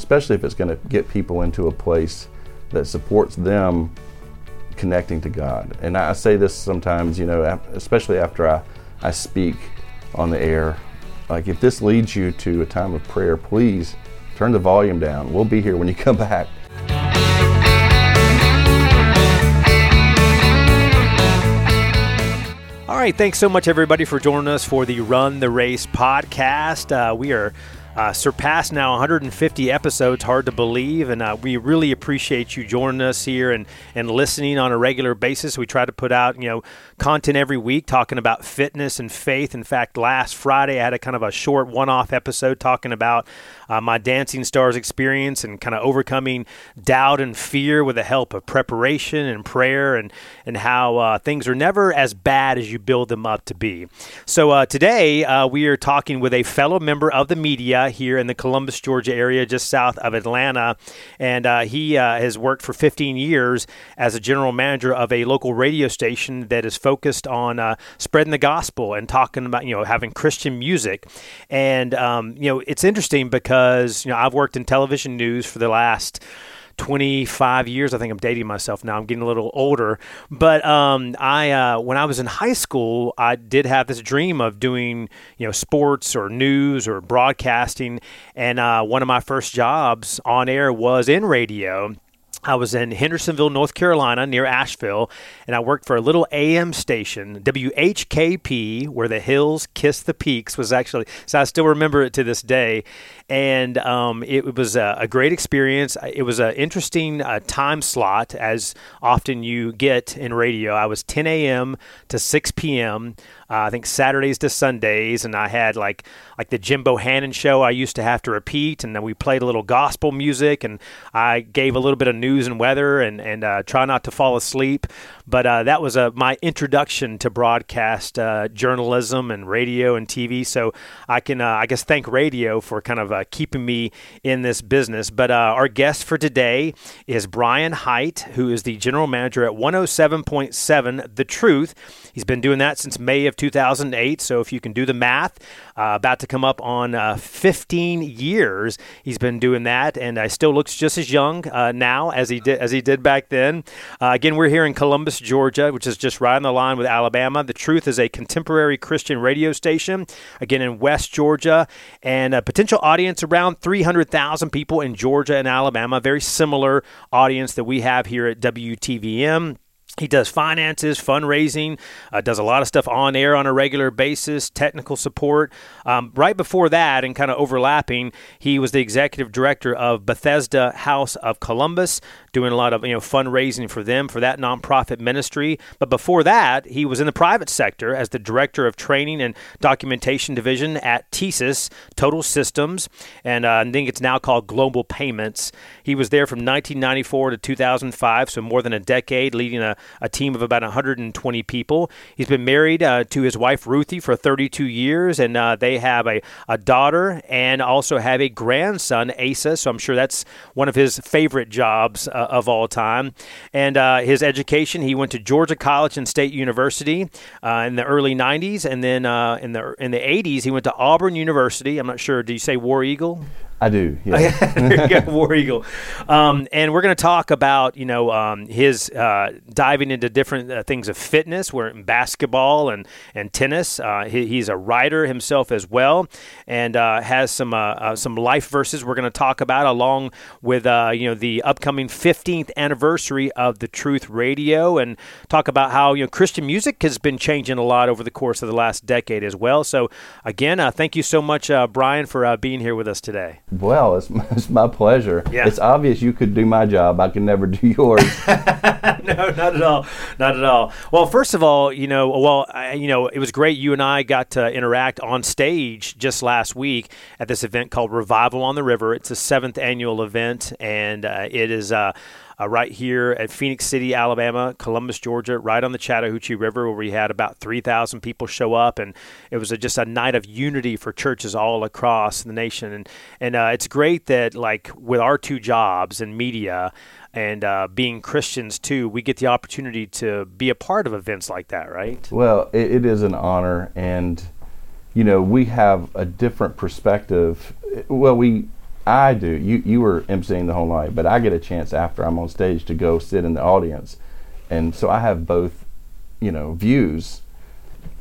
especially if it's going to get people into a place that supports them connecting to God. And I say this sometimes, you know, especially after I, I speak on the air. Like, if this leads you to a time of prayer, please turn the volume down. We'll be here when you come back. All right, thanks so much, everybody, for joining us for the Run the Race podcast. Uh, we are uh, surpassed now 150 episodes, hard to believe. And uh, we really appreciate you joining us here and, and listening on a regular basis. We try to put out, you know, content every week talking about fitness and faith. In fact, last Friday I had a kind of a short one-off episode talking about uh, my Dancing Stars experience and kind of overcoming doubt and fear with the help of preparation and prayer and, and how uh, things are never as bad as you build them up to be. So uh, today uh, we are talking with a fellow member of the media here in the Columbus, Georgia area, just south of Atlanta. And uh, he uh, has worked for 15 years as a general manager of a local radio station that is focused on uh, spreading the gospel and talking about, you know, having Christian music. And, um, you know, it's interesting because, you know, I've worked in television news for the last 25 years. I think I'm dating myself now. I'm getting a little older. But um, I, uh, when I was in high school, I did have this dream of doing, you know, sports or news or broadcasting. And uh, one of my first jobs on air was in radio. I was in Hendersonville, North Carolina, near Asheville, and I worked for a little AM station, WHKP, where the hills kiss the peaks. Was actually so I still remember it to this day, and um, it was a, a, great experience. It was an interesting uh, time slot, as often you get in radio. I was 10 a.m. to 6 p.m. Uh, I think Saturdays to Sundays, and I had like like the Jim Bohannon show. I used to have to repeat, and then we played a little gospel music, and I gave a little bit of news and weather, and and uh, try not to fall asleep. But uh, that was uh, my introduction to broadcast uh, journalism and radio and TV. So I can, uh, I guess, thank radio for kind of uh, keeping me in this business. But uh, our guest for today is Brian Hite, who is the general manager at 107.7 The Truth. He's been doing that since May of 2008. So if you can do the math, about to come up on 15 years he's been doing that, and uh, still looks just as young now as he did as he did back then. again, we're here in Columbus, Georgia, which is just right on the line with Alabama. The Truth is a contemporary Christian radio station, again in West Georgia, and a potential audience around 300,000 people in Georgia and Alabama. Very similar audience that we have here at WTVM. He does finances, fundraising, uh, does a lot of stuff on air on a regular basis, technical support. Um, right before that, and kind of overlapping, he was the executive director of Bethesda House of Columbus, doing a lot of you know fundraising for them for that nonprofit ministry. But before that, he was in the private sector as the director of training and documentation division at TSYS Total Systems, and uh, I think it's now called Global Payments. He was there from 1994 to 2005, so more than a decade, leading a a team of about 120 people. He's been married uh, to his wife Ruthie for 32 years, and uh, they have a, a daughter and also have a grandson, Asa. So I'm sure that's one of his favorite jobs uh, of all time. And uh, his education, he went to Georgia College and State University uh, in the early 90s, and then uh, in the in the 80s he went to Auburn University. I'm not sure. Do you say War Eagle? I do. Yeah. there you go, War Eagle. Um, and we're going to talk about you know um, his uh, diving into different uh, things of fitness. We're in basketball and and tennis. Uh, he, he's a writer himself as well, and uh, has some uh, uh, some life verses we're going to talk about along with you know the upcoming 15th anniversary of the Truth Radio, and talk about how you know Christian music has been changing a lot over the course of the last decade as well. So again, thank you so much, Brian, for being here with us today. Well, it's, it's my pleasure. Yeah. It's obvious you could do my job. I can never do yours. no, not at all. Not at all. Well, first of all, you know, well, I, you know, it was great. You and I got to interact on stage just last week at this event called Revival on the River. It's a seventh annual event, and uh, it is. Uh, uh, right here at Phenix City, Alabama, Columbus, Georgia, right on the Chattahoochee River, where we had about 3,000 people show up. And it was a, just a night of unity for churches all across the nation. And, and uh, it's great that, like, with our two jobs in media, and uh, being Christians too, we get the opportunity to be a part of events like that, right? Well, it, it is an honor, and you know we have a different perspective. Well, we I do. You you were emceeing the whole night, but I get a chance after I'm on stage to go sit in the audience, and so I have both, you know, views.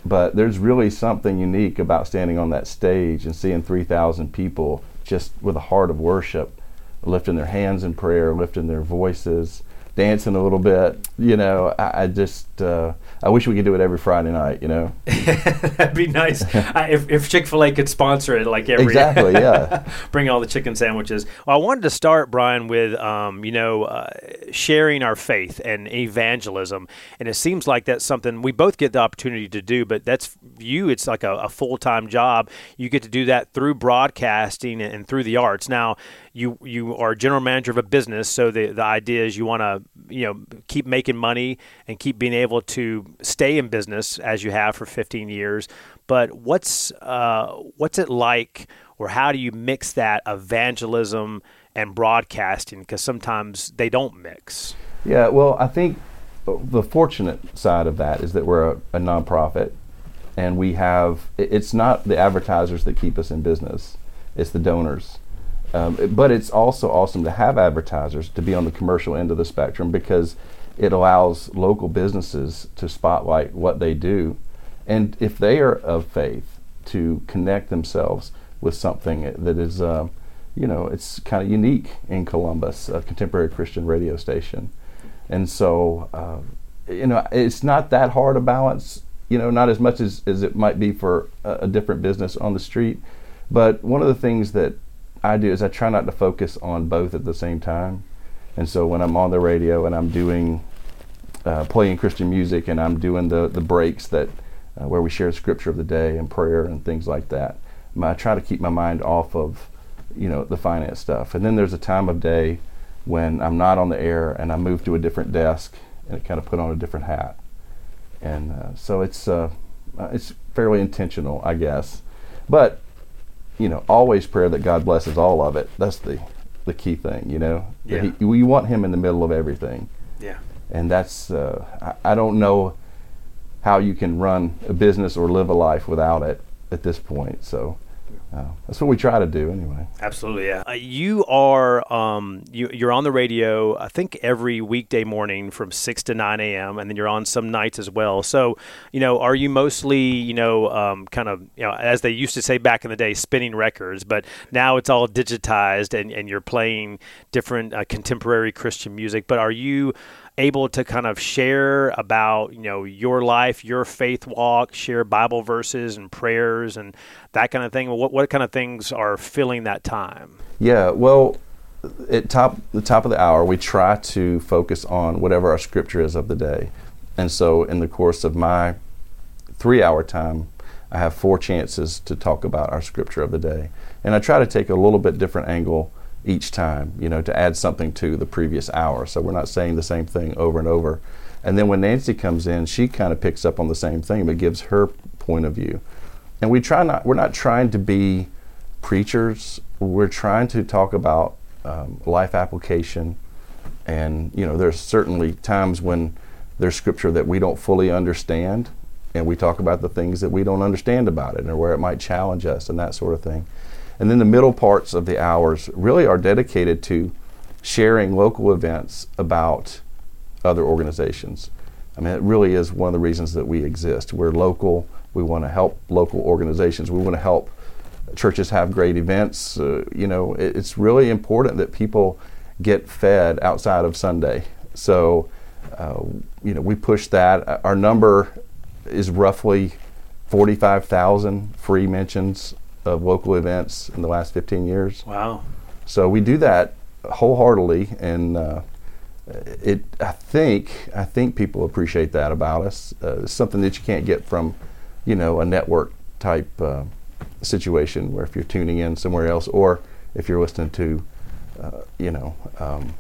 But there's really something unique about standing on that stage and seeing 3,000 people just with a heart of worship, lifting their hands in prayer, lifting their voices, dancing a little bit. You know, I, I just uh, I wish we could do it every Friday night. You know, that'd be nice uh, if, if Chick Fil A could sponsor it like every exactly. Yeah, bring all the chicken sandwiches. Well, I wanted to start Brian with um, you know uh, sharing our faith and evangelism, and it seems like that's something we both get the opportunity to do. But that's you. It's like a, a full time job. You get to do that through broadcasting and, and through the arts. Now you you are general manager of a business, so the the idea is you want to you know keep making money and keep being able to stay in business as you have for 15 years. But what's uh, what's it like, or how do you mix that evangelism and broadcasting? Because sometimes they don't mix. Yeah, well, I think the fortunate side of that is that we're a, a nonprofit, and we have. It's not the advertisers that keep us in business; it's the donors um, but it's also awesome to have advertisers to be on the commercial end of the spectrum because it allows local businesses to spotlight what they do. And if they are of faith, to connect themselves with something that is, uh, you know, it's kind of unique in Columbus, a contemporary Christian radio station. And so, uh, you know, it's not that hard a balance, you know, not as much as, as it might be for a, a different business on the street. But one of the things that I do is I try not to focus on both at the same time. And so when I'm on the radio and I'm doing uh, playing Christian music and I'm doing the the breaks that uh, where we share scripture of the day and prayer and things like that, I try to keep my mind off of you know the finance stuff. And then there's a time of day when I'm not on the air and I move to a different desk and kind of put on a different hat. And uh, so it's uh, it's fairly intentional, I guess. But you know, always prayer that God blesses all of it. That's the the key thing, you know. Yeah. He, we want Him in the middle of everything. Yeah. And that's uh, I, I don't know how you can run a business or live a life without it at this point. So uh, that's what we try to do anyway. Absolutely, yeah. Uh, you are um, you, you're on the radio. I think every weekday morning from six to nine a.m. and then you're on some nights as well. So, you know, are you mostly you know um, kind of you know as they used to say back in the day, spinning records, but now it's all digitized and, and you're playing different uh, contemporary Christian music. But are you able to kind of share about you know your life, your faith walk, share Bible verses and prayers and that kind of thing. What what kind of things are filling that time? Yeah, well, at top the top of the hour, we try to focus on whatever our scripture is of the day, and so in the course of my three-hour time, I have four chances to talk about our scripture of the day, and I try to take a little bit different angle each time, you know, to add something to the previous hour. So we're not saying the same thing over and over. And then when Nancy comes in, she kind of picks up on the same thing, but gives her point of view. And we try not, we're not trying to be preachers. We're trying to talk about um, life application. And, you know, there's certainly times when there's scripture that we don't fully understand. And we talk about the things that we don't understand about it or where it might challenge us and that sort of thing. And then the middle parts of the hours really are dedicated to sharing local events about other organizations. I mean, it really is one of the reasons that we exist. We're local. We want to help local organizations. We want to help churches have great events. Uh, you know, it, it's really important that people get fed outside of Sunday. So, uh, you know, we push that. Our number is roughly 45,000 free mentions of local events in the last 15 years. Wow. So we do that wholeheartedly, and uh, it. I think I think people appreciate that about us. Uh, it's something that you can't get from, you know, a network type uh, situation where if you're tuning in somewhere else, or if you're listening to, uh, you know. Um,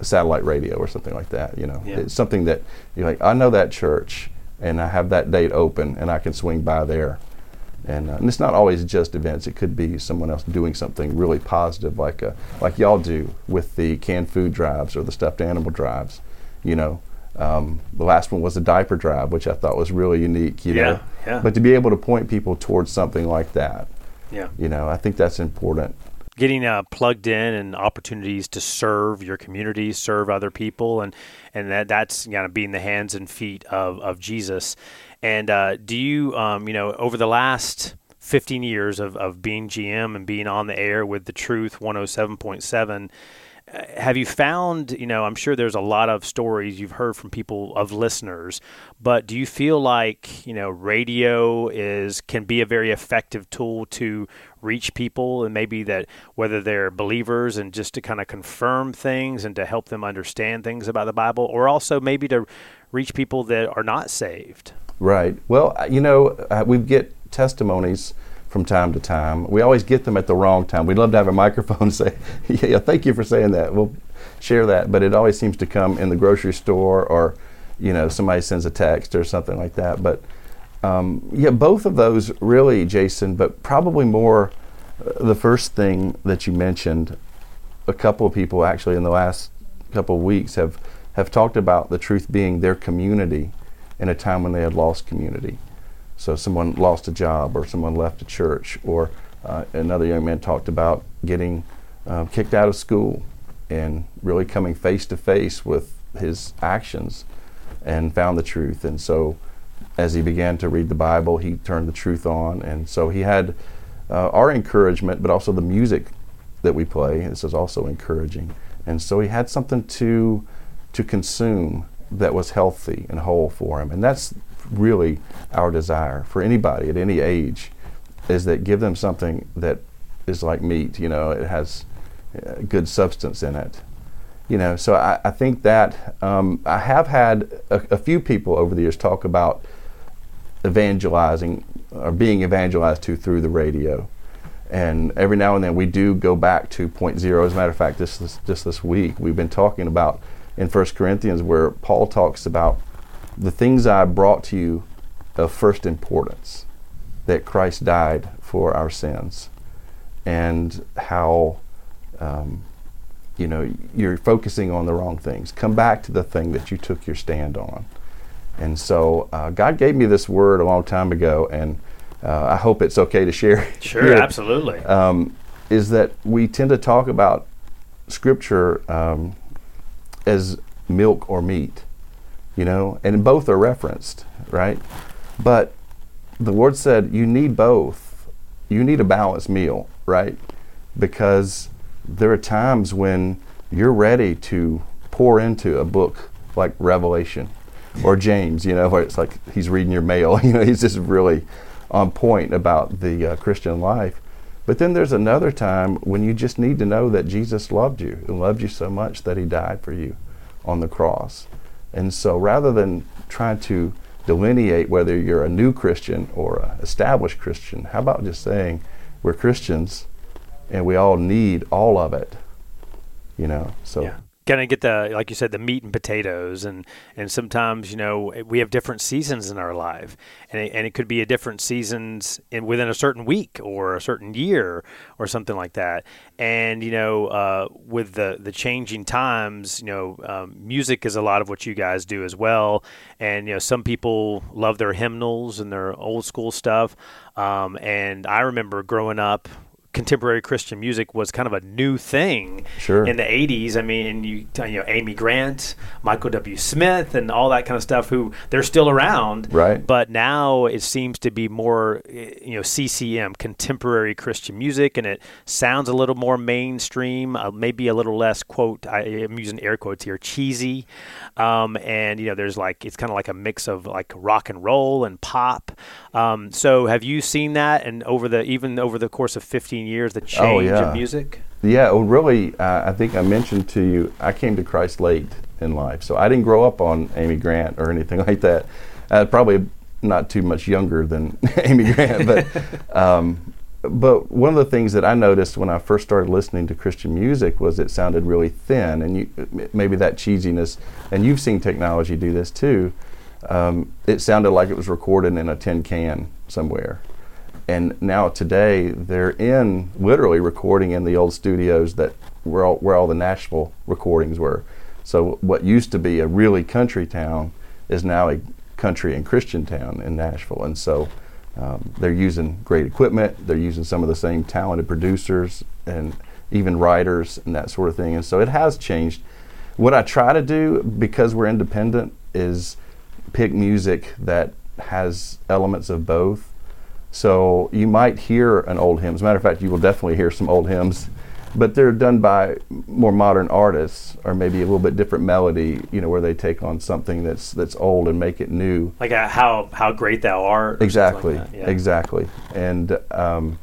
satellite radio or something like that you know yeah. it's something that you're like i know that church and i have that date open and i can swing by there and, uh, and, it's not always just events. It could be someone else doing something really positive, like uh, like y'all do with the canned food drives or the stuffed animal drives. You know, um, the last one was a diaper drive, which I thought was really unique. You yeah, know, yeah. But to be able to point people towards something like that, yeah, you know, I think that's important. Getting uh, plugged in and opportunities to serve your community, serve other people, and and that that's kind of being the hands and feet of of Jesus. And uh, do you, um, you know, over the last 15 years of, of being GM and being on the air with the Truth 107.7 have you found you know i'm sure there's a lot of stories you've heard from people of listeners but do you feel like you know radio is can be a very effective tool to reach people and maybe that whether they're believers and just to kind of confirm things and to help them understand things about the bible or also maybe to reach people that are not saved? Right. Well you know uh, we get testimonies from time to time. We always get them at the wrong time. We'd love to have a microphone say, "Yeah, thank you for saying that." We'll share that, but it always seems to come in the grocery store or, you know, somebody sends a text or something like that. But um, yeah, both of those really, Jason. But probably more uh, the first thing that you mentioned. A couple of people actually in the last couple of weeks have have talked about the truth being their community in a time when they had lost community. So someone lost a job, or someone left a church, or uh, another young man talked about getting uh, kicked out of school and really coming face to face with his actions and found the truth. And so, as he began to read the Bible, he turned the truth on. And so, he had uh, our encouragement, but also the music that we play. This is also encouraging. And so, he had something to to consume that was healthy and whole for him. And that's really our desire for anybody at any age is that give them something that is like meat, you know, it has uh, good substance in it. You know, so I, I think that um, I have had a, a, few people over the years talk about evangelizing or being evangelized to through the radio. And every now and then we do go back to point zero. As a matter of fact, this, this just this week we've been talking about in First Corinthians where Paul talks about the things I brought to you of first importance that Christ died for our sins and how um, you know you're focusing on the wrong things. Come back to the thing that you took your stand on. And so uh, god gave me this word a long time ago and uh, i hope it's okay to share sure absolutely. Um, is that we tend to talk about scripture um, as milk or meat you know, and both are referenced, right? But the Lord said you need both. You need a balanced meal, right? Because there are times when you're ready to pour into a book like Revelation or James, you know, where it's like he's reading your mail. You know, he's just really on point about the uh, Christian life. But then there's another time when you just need to know that Jesus loved you and loved you so much that he died for you on the cross. And so rather than trying to delineate whether you're a new Christian or an established Christian, how about just saying we're Christians and we all need all of it? You know, so. Yeah kind of get the like you said the meat and potatoes and and sometimes you know we have different seasons in our life and it, and it could be a different seasons in within a certain week or a certain year or something like that. And you know uh, with the the changing times you know um, music is a lot of what you guys do as well. And you know some people love their hymnals and their old school stuff. Um, and I remember growing up contemporary Christian music was kind of a new thing sure. in the 80s. I mean, you you know Amy Grant, Michael W. Smith, and all that kind of stuff. Who they're still around, right? But now it seems to be more you know CCM, contemporary Christian music, and it sounds a little more mainstream, uh, maybe a little less quote. I, am using air quotes here, cheesy. Um, and you know, there's like it's kind of like a mix of like rock and roll and pop. Um, so have you seen that? And over the even over the course of 15 years, the oh, change oh, yeah. in music. Yeah, well, really, uh, I think I mentioned to you, I came to Christ late in life, so I didn't grow up on Amy Grant or anything like that. Uh, probably not too much younger than Amy Grant, but um, but one of the things that I noticed when I first started listening to Christian music was it sounded really thin, and you, maybe that cheesiness. And you've seen technology do this too. Um, it sounded like it was recorded in a tin can somewhere. And now today they're in literally recording in the old studios that where all, where all the Nashville recordings were. So what used to be a really country town is now a country and Christian town in Nashville. And so Um, they're using great equipment. They're using some of the same talented producers and even writers and that sort of thing. And so it has changed. What I try to do because we're independent is pick music that has elements of both. So you might hear an old hymn. As a matter of fact, you will definitely hear some old hymns, but they're done by more modern artists, or maybe a little bit different melody. You know, where they take on something that's that's old and make it new. Like uh, how how great thou art. Exactly, like yeah. exactly. And um,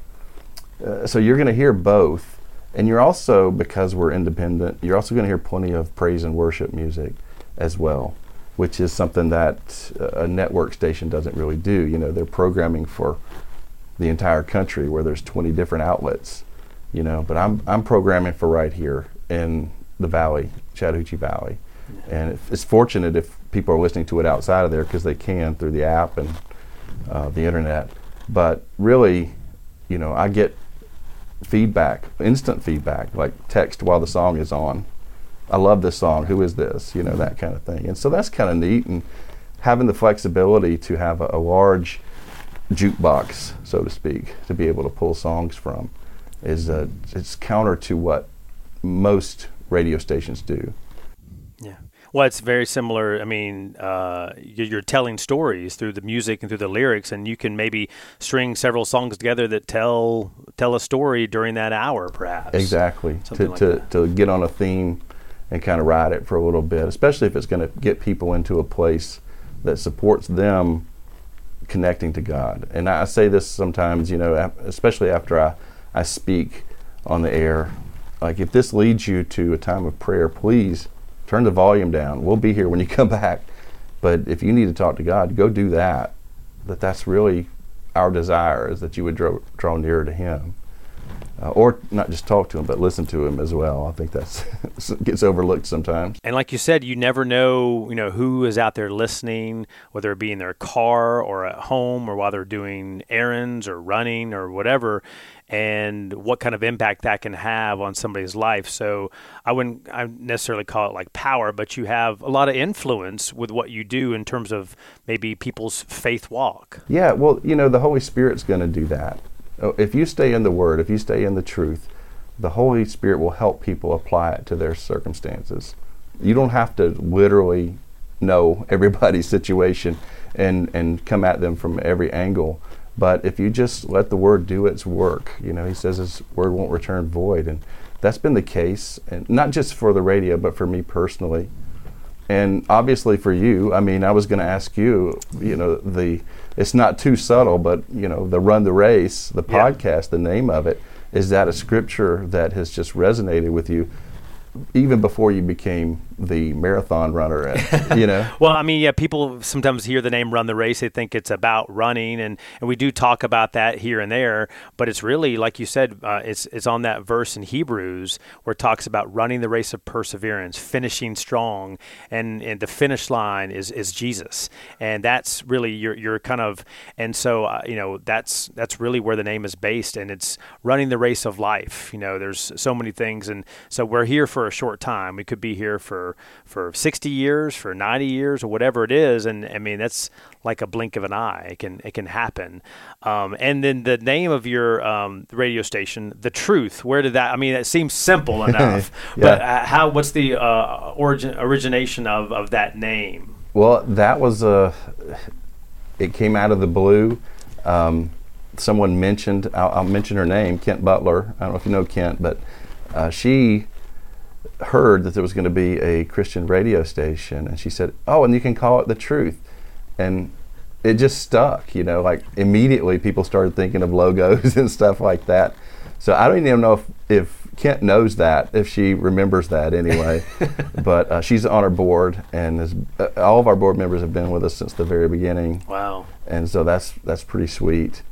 uh, so you're going to hear both, and you're also because we're independent. You're also going to hear plenty of praise and worship music as well which is something that a network station doesn't really do. You know, they're programming for the entire country where there's 20 different outlets. You know, but I'm I'm programming for right here in the valley, Chattahoochee Valley, and it's fortunate if people are listening to it outside of there because they can through the app and uh, the internet. But really, you know, I get feedback, instant feedback, like text while the song is on I love this song. Who is this? You know, that kind of thing. And so that's kind of neat. And having the flexibility to have a, a large jukebox, so to speak, to be able to pull songs from is uh, it's counter to what most radio stations do. Yeah. Well, it's very similar. I mean, uh, you're telling stories through the music and through the lyrics, and you can maybe string several songs together that tell tell a story during that hour, perhaps. Exactly. to like to, to get on a theme and kind of ride it for a little bit, especially if it's going to get people into a place that supports them connecting to God. And I say this sometimes, you know, especially after I, I speak on the air. Like, if this leads you to a time of prayer, please turn the volume down. We'll be here when you come back. But if you need to talk to God, go do that. That that's really our desire is that you would draw, draw nearer to Him uh, or not just talk to him, but listen to him as well. I think that's gets overlooked sometimes. And like you said, you never know, you know, who is out there listening, whether it be in their car or at home or while they're doing errands or running or whatever, and what kind of impact that can have on somebody's life. So I wouldn't I necessarily call it like power, but you have a lot of influence with what you do in terms of maybe people's faith walk. Yeah, well, you know, the Holy Spirit's going to do that. Oh, if you stay in the Word, if you stay in the truth, the Holy Spirit will help people apply it to their circumstances. You don't have to literally know everybody's situation and, and come at them from every angle. But if you just let the Word do its work, you know, He says His Word won't return void. And that's been the case, and not just for the radio, but for me personally. And obviously for you, I mean, I was going to ask you, you know, the it's not too subtle, but you know, the run the race, the podcast, yeah. the name of it, is that a scripture that has just resonated with you? Even before you became the marathon runner, and, you know. well, I mean, yeah, people sometimes hear the name "Run the Race," they think it's about running, and, and we do talk about that here and there. But it's really, like you said, uh, it's it's on that verse in Hebrews where it talks about running the race of perseverance, finishing strong, and and the finish line is is Jesus, and that's really your your kind of, and so uh, you know that's that's really where the name is based, and it's running the race of life. You know, there's so many things, and so we're here for for a short time. We could be here for for 60 years, for 90 years, or whatever it is. And I mean, that's like a blink of an eye. It can it can happen. Um, and then the name of your um, radio station, the Truth. Where did that? I mean, it seems simple enough, yeah. but uh, how? What's the uh, origin origination of of that name? Well, that was a. It came out of the blue. Um, someone mentioned. I'll, I'll, mention her name, Kent Butler. I don't know if you know Kent, but uh, she heard that there was going to be a Christian radio station, and she said, "Oh, and you can call it the Truth," and it just stuck. You know, like immediately people started thinking of logos and stuff like that. So I don't even know if, if Kent knows that, if she remembers that anyway. but uh, she's on our board, and is, uh, all of our board members have been with us since the very beginning. Wow! And so that's that's pretty sweet.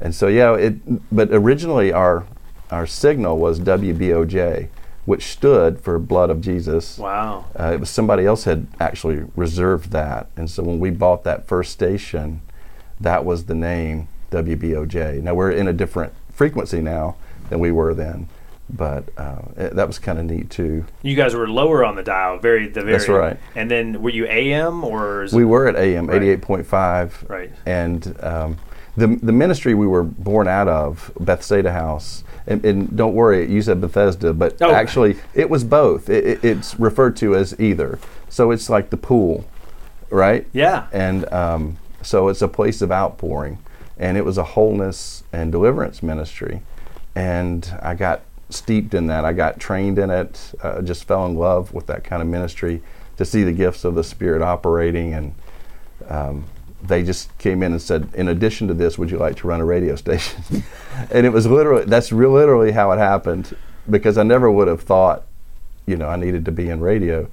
And so yeah, it. But originally our our signal was WBOJ which stood for blood of Jesus. Wow. Uh, it was somebody else had actually reserved that. And so when we bought that first station, that was the name WBOJ. Now we're in a different frequency now than we were then. But uh, it, that was kind of neat too. You guys were lower on the dial, very the very. That's right. And then were you AM or? we were at AM, eighty-eight point five. Right. And um, the the ministry we were born out of, Bethsaida House. And, and don't worry, you said Bethesda, but Oh. actually it was both. It, it, it's referred to as either. So it's like the pool, right? Yeah. And um, so it's a place of outpouring, and it was a wholeness and deliverance ministry, and I got steeped in that. I got trained in it. Uh, just fell in love with that kind of ministry to see the gifts of the Spirit operating, and um, they just came in and said, in addition to this, would you like to run a radio station? and it was literally that's real literally how it happened, because I never would have thought, you know, I needed to be in radio,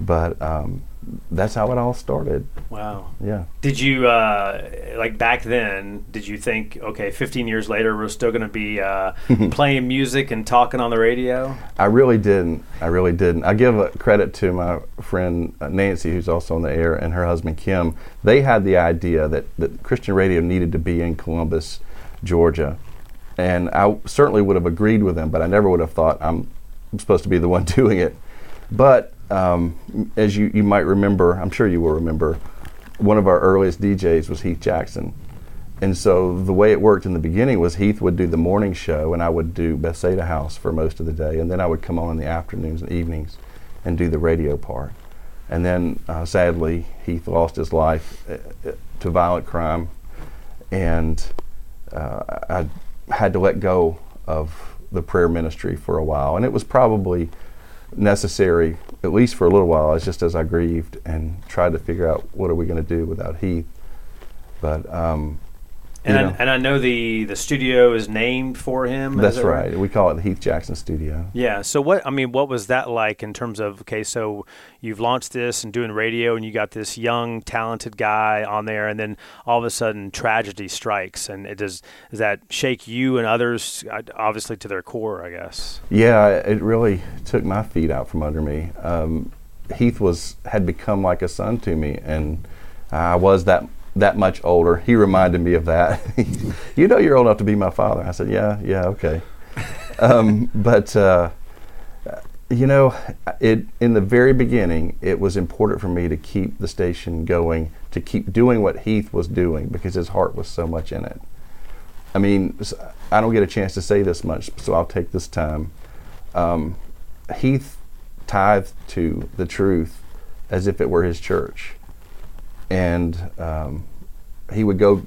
but um, that's how it all started. Wow. Yeah. Did you uh, like back then? Did you think, okay, 15 years later, we're still going to be uh, playing music and talking on the radio? I really didn't. I really didn't. I give uh, credit to my friend uh, Nancy, who's also on the air, and her husband Kim. They had the idea that, that Christian radio needed to be in Columbus, Georgia. And I certainly would have agreed with them, but I never would have thought I'm supposed to be the one doing it. But um, as you, you might remember, I'm sure you will remember, one of our earliest DJs was Heath Jackson. And so the way it worked in the beginning was Heath would do the morning show and I would do Bethsaida House for most of the day. And then I would come on in the afternoons and evenings and do the radio part. And then uh, sadly, Heath lost his life uh, uh, to violent crime. And uh, I had to let go of the prayer ministry for a while. And it was probably necessary, at least for a little while, it's just as I grieved and tried to figure out what are we going to do without Heath. But um, And, I, know. and I know the, the studio is named for him. That's that right. We call it the Heath Jackson Studio. Yeah. So what I mean, what was that like in terms of okay? So you've launched this and doing radio, and you got this young, talented guy on there, and then all of a sudden tragedy strikes, and it does does that shake you and others, uh, obviously to their core, I guess. Yeah, it really took my feet out from under me. Um, Heath was had become like a son to me, and I was that that much older. He reminded me of that. you know, you're old enough to be my father. I said, Yeah, yeah, okay. um, but uh, you know, it in the very beginning, it was important for me to keep the station going, to keep doing what Heath was doing because his heart was so much in it. I mean, I don't get a chance to say this much, so I'll take this time. Um, Heath tithed to the truth as if it were his church. And um, he would go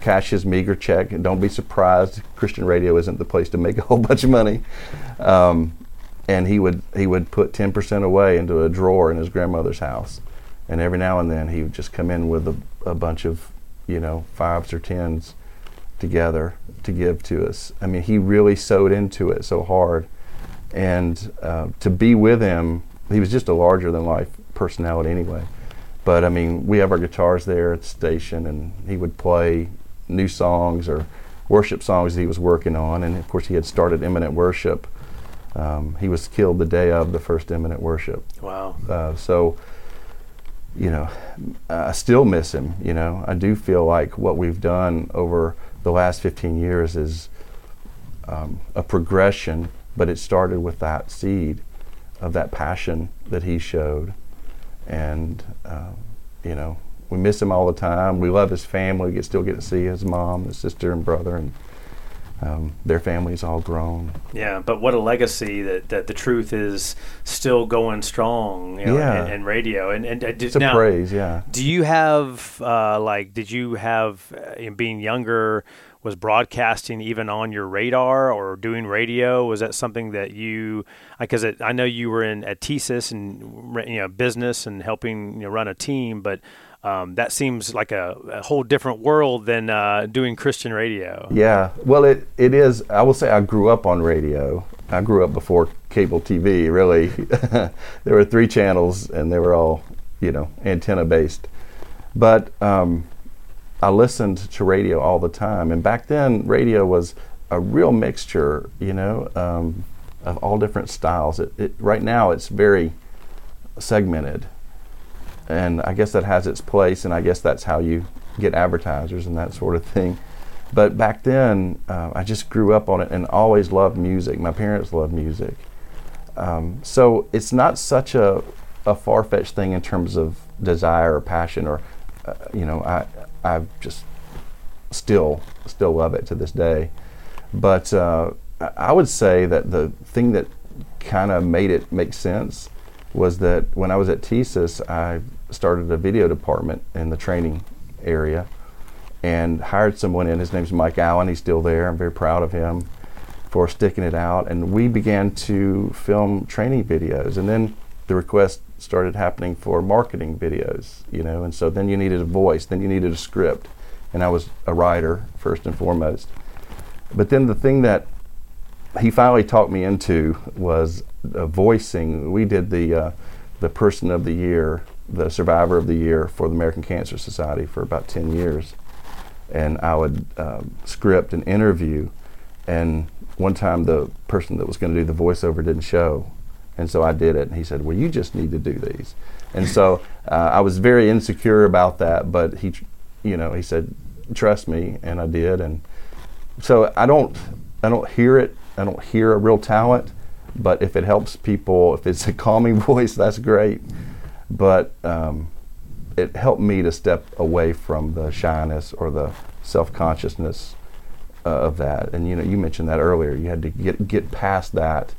cash his meager check, and don't be surprised, Christian radio isn't the place to make a whole bunch of money. Um, and he would he would put 10% away into a drawer in his grandmother's house. And every now and then he would just come in with a, a bunch of, you know, fives or tens together to give to us. I mean, he really sewed into it so hard. And uh, to be with him, he was just a larger than life personality anyway. But I mean, we have our guitars there at the station, and he would play new songs or worship songs that he was working on. And of course, he had started Imminent Worship. Um, he was killed the day of the first Imminent Worship. Wow. Uh, so, you know, I still miss him. You know, I do feel like what we've done over the last 15 years is um, a progression, but it started with that seed of that passion that he showed. And, um, you know, we miss him all the time. We love his family. We still get to see his mom, his sister, and brother, and um, their family's all grown. Yeah, but what a legacy that, that the truth is still going strong, you know, Yeah. in, in radio. And and uh, did, It's a now, praise, yeah. Do you have uh, like? Did you have uh, being younger? Was broadcasting even on your radar or doing radio? Was that something that you? Because I know you were in at TSYS and you know business and helping you know, run a team, but um, that seems like a, a whole different world than uh, doing Christian radio. Yeah, well, it, it is. I will say I grew up on radio. I grew up before cable TV, really. there were three channels, and they were all, you know, antenna based. But um, I listened to radio all the time. And back then, radio was a real mixture, you know, um, of all different styles. It, it, right now, it's very segmented and I guess that has its place, and I guess that's how you get advertisers and that sort of thing. But back then, uh, I just grew up on it and always loved music. My parents loved music, um, so it's not such a, a far fetched thing in terms of desire or passion, or uh, you know, I I've just still still love it to this day. But uh, I would say that the thing that kind of made it make sense was that when I was at TSYS, I started a video department in the training area and hired someone in. His name's Mike Allen. He's still there. I'm very proud of him for sticking it out. And we began to film training videos. And then the request started happening for marketing videos, you know. And so then you needed a voice, then you needed a script. And I was a writer first and foremost. But then the thing that he finally talked me into was voicing. We did the uh, the person of the year, the survivor of the year for the American Cancer Society for about ten years, and I would um, script an interview. And one time, the person that was going to do the voiceover didn't show, and so I did it. And he said, "Well, you just need to do these." And so uh, I was very insecure about that, but he, you know, he said, "Trust me," and I did. And so I don't, I don't hear it I don't hear a real talent, but if it helps people, if it's a calming voice, that's great. But um, it helped me to step away from the shyness or the self consciousness uh, of that. And you know, you mentioned that earlier. You had to get get past that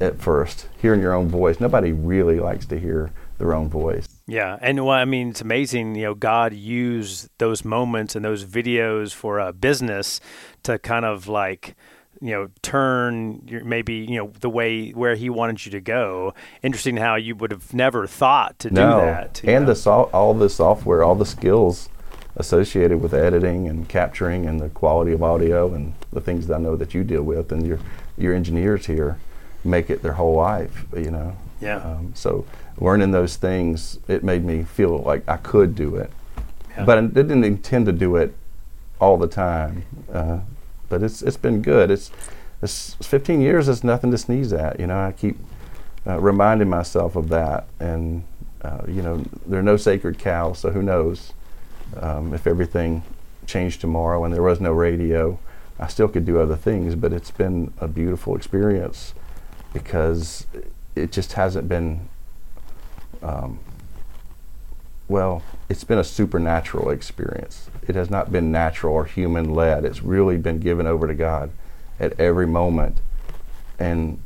at first, hearing your own voice. Nobody really likes to hear their own voice. Yeah, and well, I mean, it's amazing. You know, God used those moments and those videos for a business to kind of like you know turn your, maybe you know the way where he wanted you to go interesting how you would have never thought to no. do that and know. the so- all the software all the skills associated with editing and capturing and the quality of audio and the things that I know that you deal with and your your engineers here make it their whole life you know yeah um, so learning those things it made me feel like I could do it yeah. but I didn't intend to do it all the time uh, but it's it's been good. It's, it's 15 years is nothing to sneeze at. You know, I keep uh, reminding myself of that, and uh, you know, there are no sacred cows, so who knows um, if everything changed tomorrow and there was no radio, I still could do other things. But it's been a beautiful experience because it just hasn't been. Um, well, it's been a supernatural experience. It has not been natural or human led. It's really been given over to God at every moment. And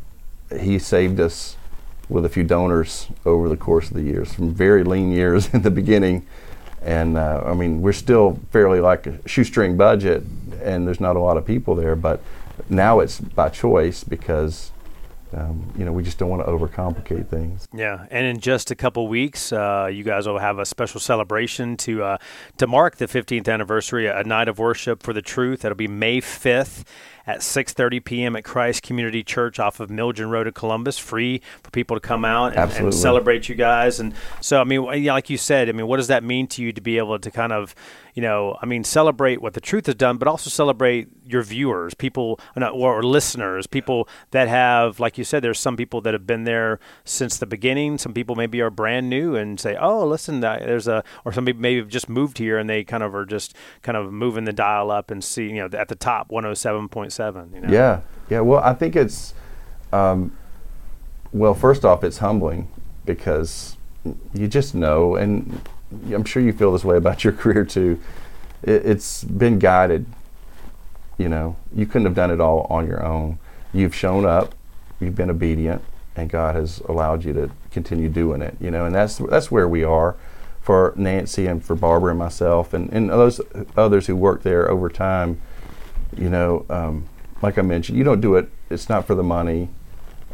He saved us with a few donors over the course of the years, from very lean years in the beginning. And uh, I mean, we're still fairly like a shoestring budget, and there's not a lot of people there, but now it's by choice because um, you know, we just don't want to overcomplicate things. Yeah, and in just a couple weeks, uh, you guys will have a special celebration to uh, to mark the 15th anniversary, a night of worship for the truth. That'll be May 5th at 6:30 p.m. at Christ Community Church off of Milgen Road in Columbus. Free for people to come out and, and celebrate you guys. And so, I mean, like you said, I mean, what does that mean to you to be able to kind of you know, I mean, celebrate what the truth has done, but also celebrate your viewers, people or, listeners, people that have, like you said, there's some people that have been there since the beginning. Some people maybe are brand new and say, "Oh, listen, there's a," or some people maybe have just moved here and they kind of are just kind of moving the dial up and see, you know, at the top, 107.7. You know? Yeah, yeah. Well, I think it's, um, well, first off, it's humbling because you just know and I'm sure you feel this way about your career too. It, it's been guided. You know, you couldn't have done it all on your own. You've shown up, you've been obedient, and God has allowed you to continue doing it. You know, and that's that's where we are for Nancy and for Barbara and myself and, and those others who work there over time. You know, um, like I mentioned, you don't do it. It's not for the money,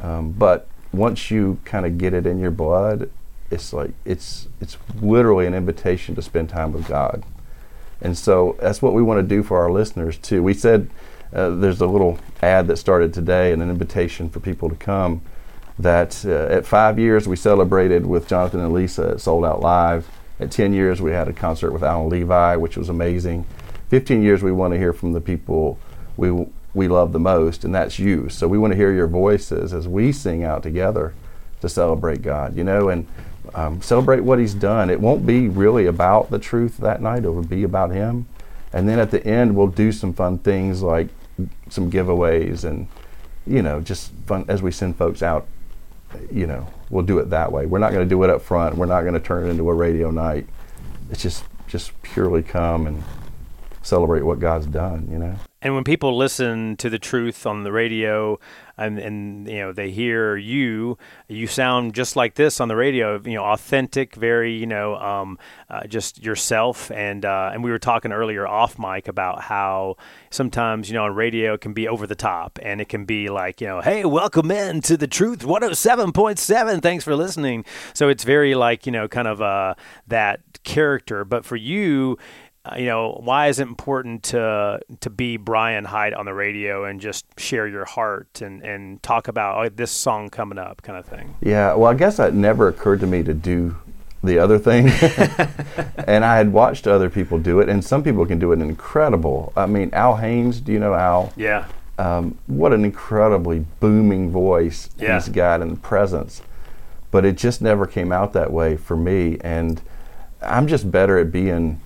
um, but once you kind of get it in your blood it's like it's it's literally an invitation to spend time with God. And so that's what we want to do for our listeners too. We said uh, there's a little ad that started today and an invitation for people to come. That uh, at five years we celebrated with Jonathan and Lisa at Sold Out Live. At 10 years we had a concert with Alan Levi, which was amazing. 15 years we want to hear from the people we we love the most, and that's you. So we want to hear your voices as we sing out together to celebrate God. You know, and um, celebrate what he's done. It won't be really about the truth that night, it will be about him. And then at the end, we'll do some fun things like some giveaways and, you know, just fun as we send folks out, you know, we'll do it that way. We're not going to do it up front. We're not going to turn it into a radio night. It's just, just purely come and celebrate what God's done. You know. And when people listen to the truth on the radio, and, and you know they hear you, you sound just like this on the radio. You know, authentic, very you know, um, uh, just yourself. And uh, and we were talking earlier off mic about how sometimes you know on radio it can be over the top, and it can be like you know, hey, welcome in to the Truth 107.7. Thanks for listening. So it's very like you know, kind of uh, that character. But for you you know, why is it important to to be Brian Hite on the radio and just share your heart and, and talk about oh, this song coming up, kind of thing? Yeah, well, I guess it never occurred to me to do the other thing, and I had watched other people do it, and some people can do it incredible. I mean, Al Haynes, do you know Al? Yeah. Um, what an incredibly booming voice yeah. he's got and presence, but it just never came out that way for me, and I'm just better at being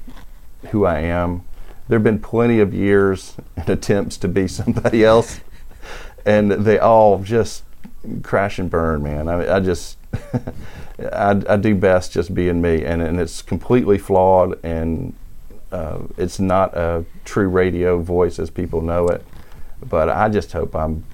who I am. There have been plenty of years and attempts to be somebody else, and they all just crash and burn, man. I, I just, I, I, do best just being me, and, and it's completely flawed, and uh, it's not a true radio voice as people know it. But I just hope I'm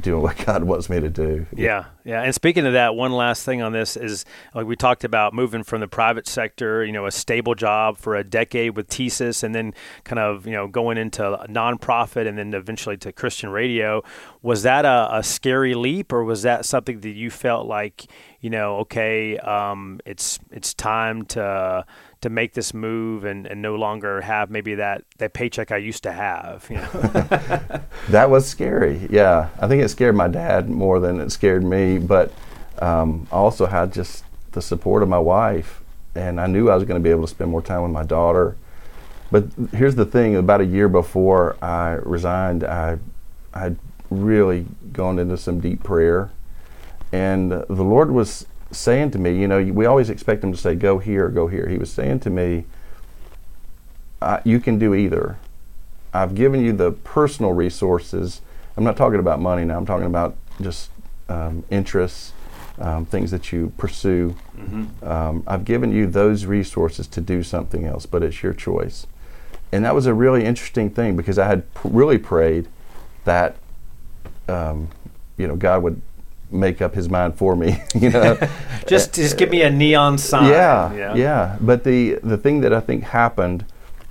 doing what God wants me to do. Yeah, yeah. And speaking of that, one last thing on this is like we talked about moving from the private sector, you know, a stable job for a decade with TSYS, and then kind of you know going into nonprofit, and then eventually to Christian radio. Was that a, a scary leap, or was that something that you felt like you know, okay, um, it's it's time to to make this move and, and no longer have maybe that, that paycheck I used to have. You know? that was scary. Yeah, I think it scared my dad more than it scared me. But um, I also had just the support of my wife, and I knew I was going to be able to spend more time with my daughter. But here's the thing: about a year before I resigned, I I had really gone into some deep prayer, and the Lord was saying to me, you know, we always expect him to say, go here, go here. He was saying to me, you can do either. I've given you the personal resources. I'm not talking about money now, I'm talking about just um, interests, um, things that you pursue. Mm-hmm. Um, I've given you those resources to do something else, but it's your choice. And that was a really interesting thing because I had p- really prayed that, um, you know, God would make up his mind for me. you know, just just give me a neon sign. Yeah, yeah, yeah. But the the thing that I think happened,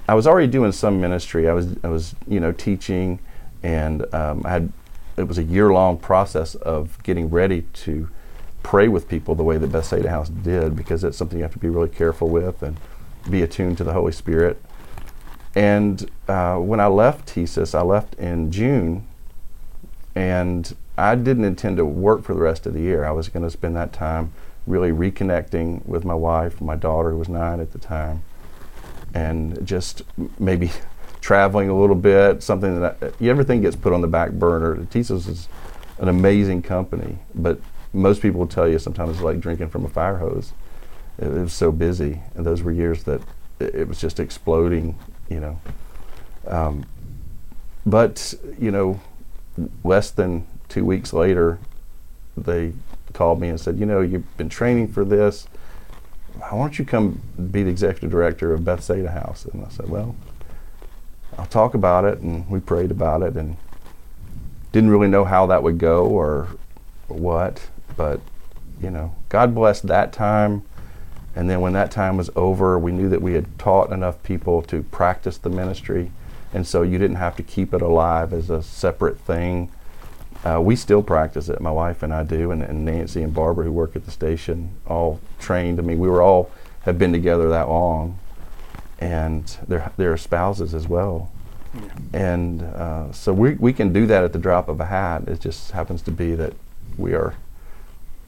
I was already doing some ministry. I was I was you know teaching, and um, I had it was a year long process of getting ready to pray with people the way that Bethsaida House did because it's something you have to be really careful with and be attuned to the Holy Spirit. And uh, when I left TSYS, I left in June, and I didn't intend to work for the rest of the year. I was going to spend that time really reconnecting with my wife, my daughter who was nine at the time, and just maybe traveling a little bit. Something that I, everything gets put on the back burner. TSYS is an amazing company, but most people will tell you sometimes it's like drinking from a fire hose. It, it was so busy, and those were years that it, it was just exploding. You know, um, but you know, less than two weeks later, they called me and said, you know, you've been training for this. Why don't you come be the executive director of Bethsaida House? And I said, well, I'll talk about it. And we prayed about it and didn't really know how that would go or, or what. But, you know, God blessed that time. And then when that time was over, we knew that we had taught enough people to practice the ministry. And so you didn't have to keep it alive as a separate thing uh, we still practice it. My wife and I do, and, and, Nancy and Barbara, who work at the station, all trained. I mean, we were all have been together that long, and they're they're spouses as well. Yeah. And uh, so we we can do that at the drop of a hat. It just happens to be that we are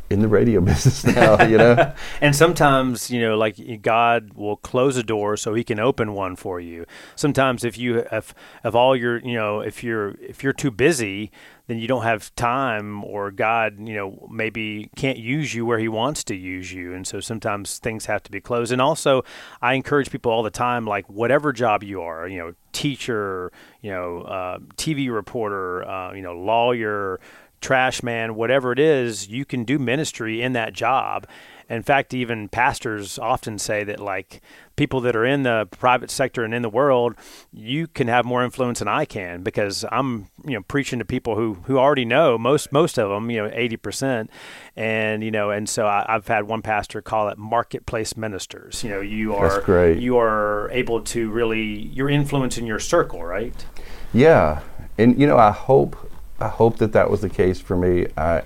in the radio business now, you know. and sometimes, you know, like God will close a door so He can open one for you. Sometimes, if you if if all your you know if you're if you're too busy, then you don't have time, or God, you know, maybe can't use you where He wants to use you, and so sometimes things have to be closed. And also, I encourage people all the time, like whatever job you are, you know, teacher, you know, uh, TV reporter, uh, you know, lawyer trash man, whatever it is, you can do ministry in that job. In fact, even pastors often say that, like people that are in the private sector and in the world, you can have more influence than I can because I'm, you know, preaching to people who who already know most most of them, you know, eighty percent, and you know, and so I, have had one pastor call it marketplace ministers. You know, you are you are able to really you're influencing your circle, right? Yeah, and you know, I hope I hope that that was the case for me. I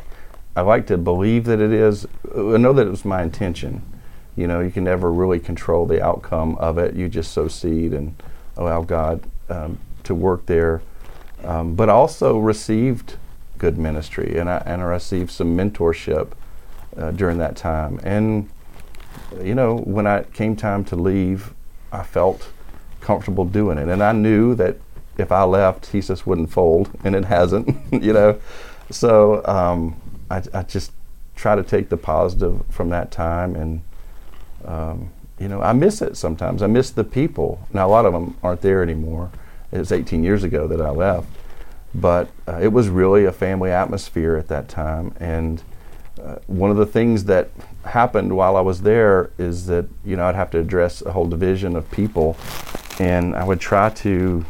I like to believe that it is. I know that it was my intention. You know, you can never really control the outcome of it. You just sow seed and allow God um, to work there. Um, but also received good ministry, and I and I received some mentorship uh, during that time. And you know, when I came time to leave, I felt comfortable doing it, and I knew that if I left, just wouldn't fold, and it hasn't. you know, so um, I, I, just try to take the positive from that time, and um, you know, I miss it sometimes. I miss the people. Now a lot of them aren't there anymore. It was 18 years ago that I left, but uh, it was really a family atmosphere at that time, and. Uh, one of the things that happened while I was there is that you know I'd have to address a whole division of people, and I would try to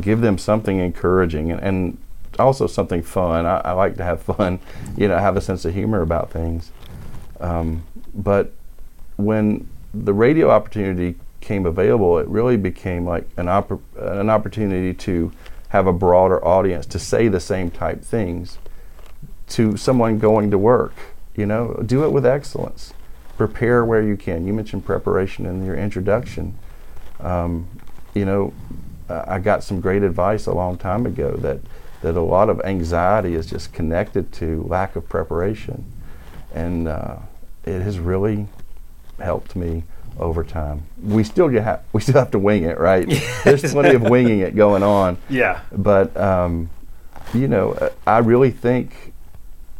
give them something encouraging and, and also something fun. I, I, like to have fun, you know, have a sense of humor about things. Um, but when the radio opportunity came available, it really became like an, an opportunity to have a broader audience to say the same type things to someone going to work. You know, do it with excellence. Prepare where you can. You mentioned preparation in your introduction. Um, you know, uh, I got some great advice a long time ago that that a lot of anxiety is just connected to lack of preparation, and uh, it has really helped me over time. We still have we still have to wing it, right? There's plenty of winging it going on. Yeah. But um, you know, uh, I really think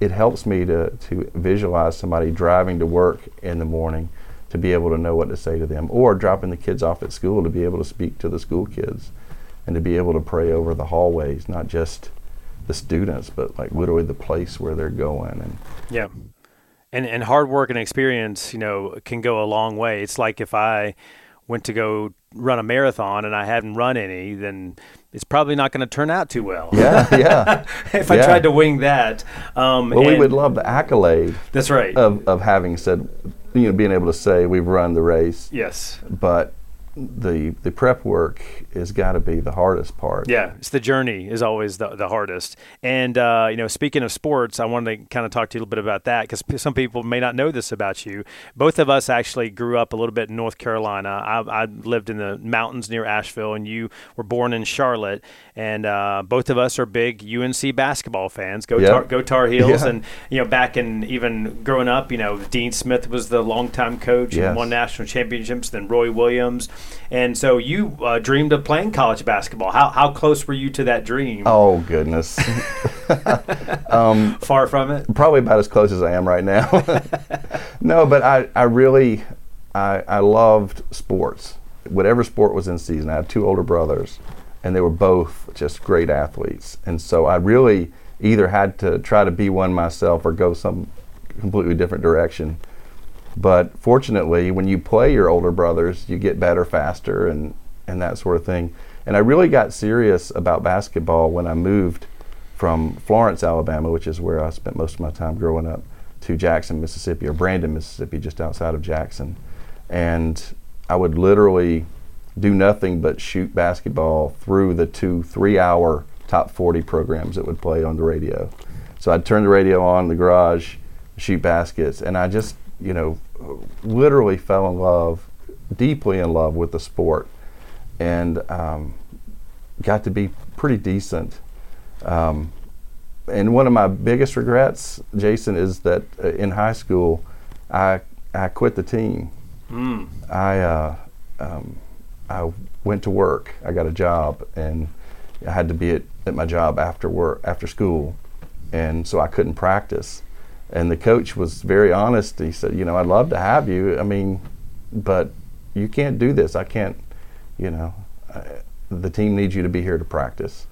it helps me to to visualize somebody driving to work in the morning to be able to know what to say to them, or dropping the kids off at school to be able to speak to the school kids and to be able to pray over the hallways, not just the students, but like literally the place where they're going. And yeah, and and hard work and experience, you know, can go a long way. It's like if I went to go run a marathon and I hadn't run any, then it's probably not going to turn out too well. Yeah, yeah. if I tried to wing that. Um, well, we would love the accolade. That's right. Of, of having said, you know, being able to say we've run the race. Yes. But the the prep work has got to be the hardest part. Yeah, it's the journey is always the, the hardest. And uh, you know, speaking of sports, I wanted to kind of talk to you a little bit about that because some people may not know this about you. Both of us actually grew up a little bit in North Carolina. I, I lived in the mountains near Asheville, and you were born in Charlotte. And uh, both of us are big UNC basketball fans. Go yep. tar, go Tar Heels! Yeah. And you know, back in even growing up, you know, Dean Smith was the longtime coach yes. and won national championships. Then Roy Williams and so you uh, dreamed of playing college basketball. How, how close were you to that dream? Oh, goodness. um, Far from it? Probably about as close as I am right now. no, but I, I really, I, I loved sports. Whatever sport was in season. I had two older brothers, and they were both just great athletes. And so I really either had to try to be one myself or go some completely different direction. But fortunately, when you play your older brothers, you get better faster and, and that sort of thing. And I really got serious about basketball when I moved from Florence, Alabama, which is where I spent most of my time growing up, to Jackson, Mississippi, or Brandon, Mississippi, just outside of Jackson. And I would literally do nothing but shoot basketball through the two three hour top 40 programs that would play on the radio. So I'd turn the radio on in the garage, shoot baskets, and I just you know, literally fell in love, deeply in love with the sport, and um, got to be pretty decent. Um, and one of my biggest regrets, Jason, is that uh, in high school, I I quit the team. Mm. I uh, um, I went to work. I got a job, and I had to be at, at my job after work after school, and so I couldn't practice and the coach was very honest. He said, "You know, I'd love to have you. I mean, but you can't do this. I can't. You know, I, the team needs you to be here to practice."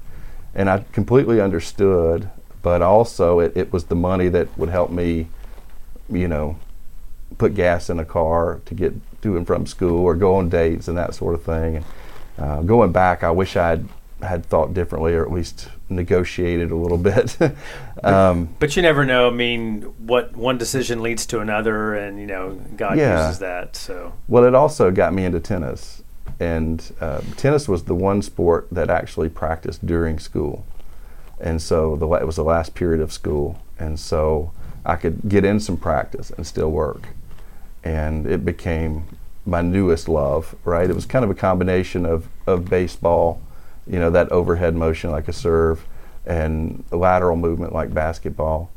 And I completely understood but also it, it was the money that would help me, you know, put gas in a car to get to and from school or go on dates and that sort of thing. And uh, going back, I wish I'd thought differently or at least negotiated a little bit. um, but you never know. I mean, what one decision leads to another, and you know, God yeah. uses that. So well, it also got me into tennis, and uh, tennis was the one sport that actually practiced during school, and so the it was the last period of school, and so I could get in some practice and still work, and it became my newest love. Right, it was kind of a combination of of baseball you know, that overhead motion like a serve and lateral movement like basketball.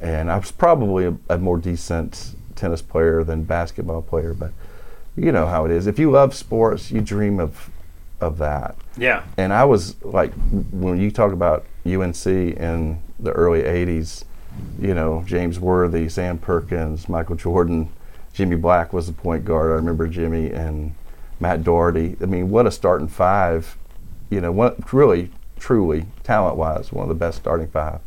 And I was probably a, a, more decent tennis player than basketball player, but you know how it is. If you love sports, you dream of of that. Yeah. And I was like, when you talk about UNC in the early '80s, you know, James Worthy, Sam Perkins, Michael Jordan, Jimmy Black was the point guard. I remember Jimmy and Matt Doherty. I mean, what a starting five you know, one, really, truly, talent wise, one of the best starting five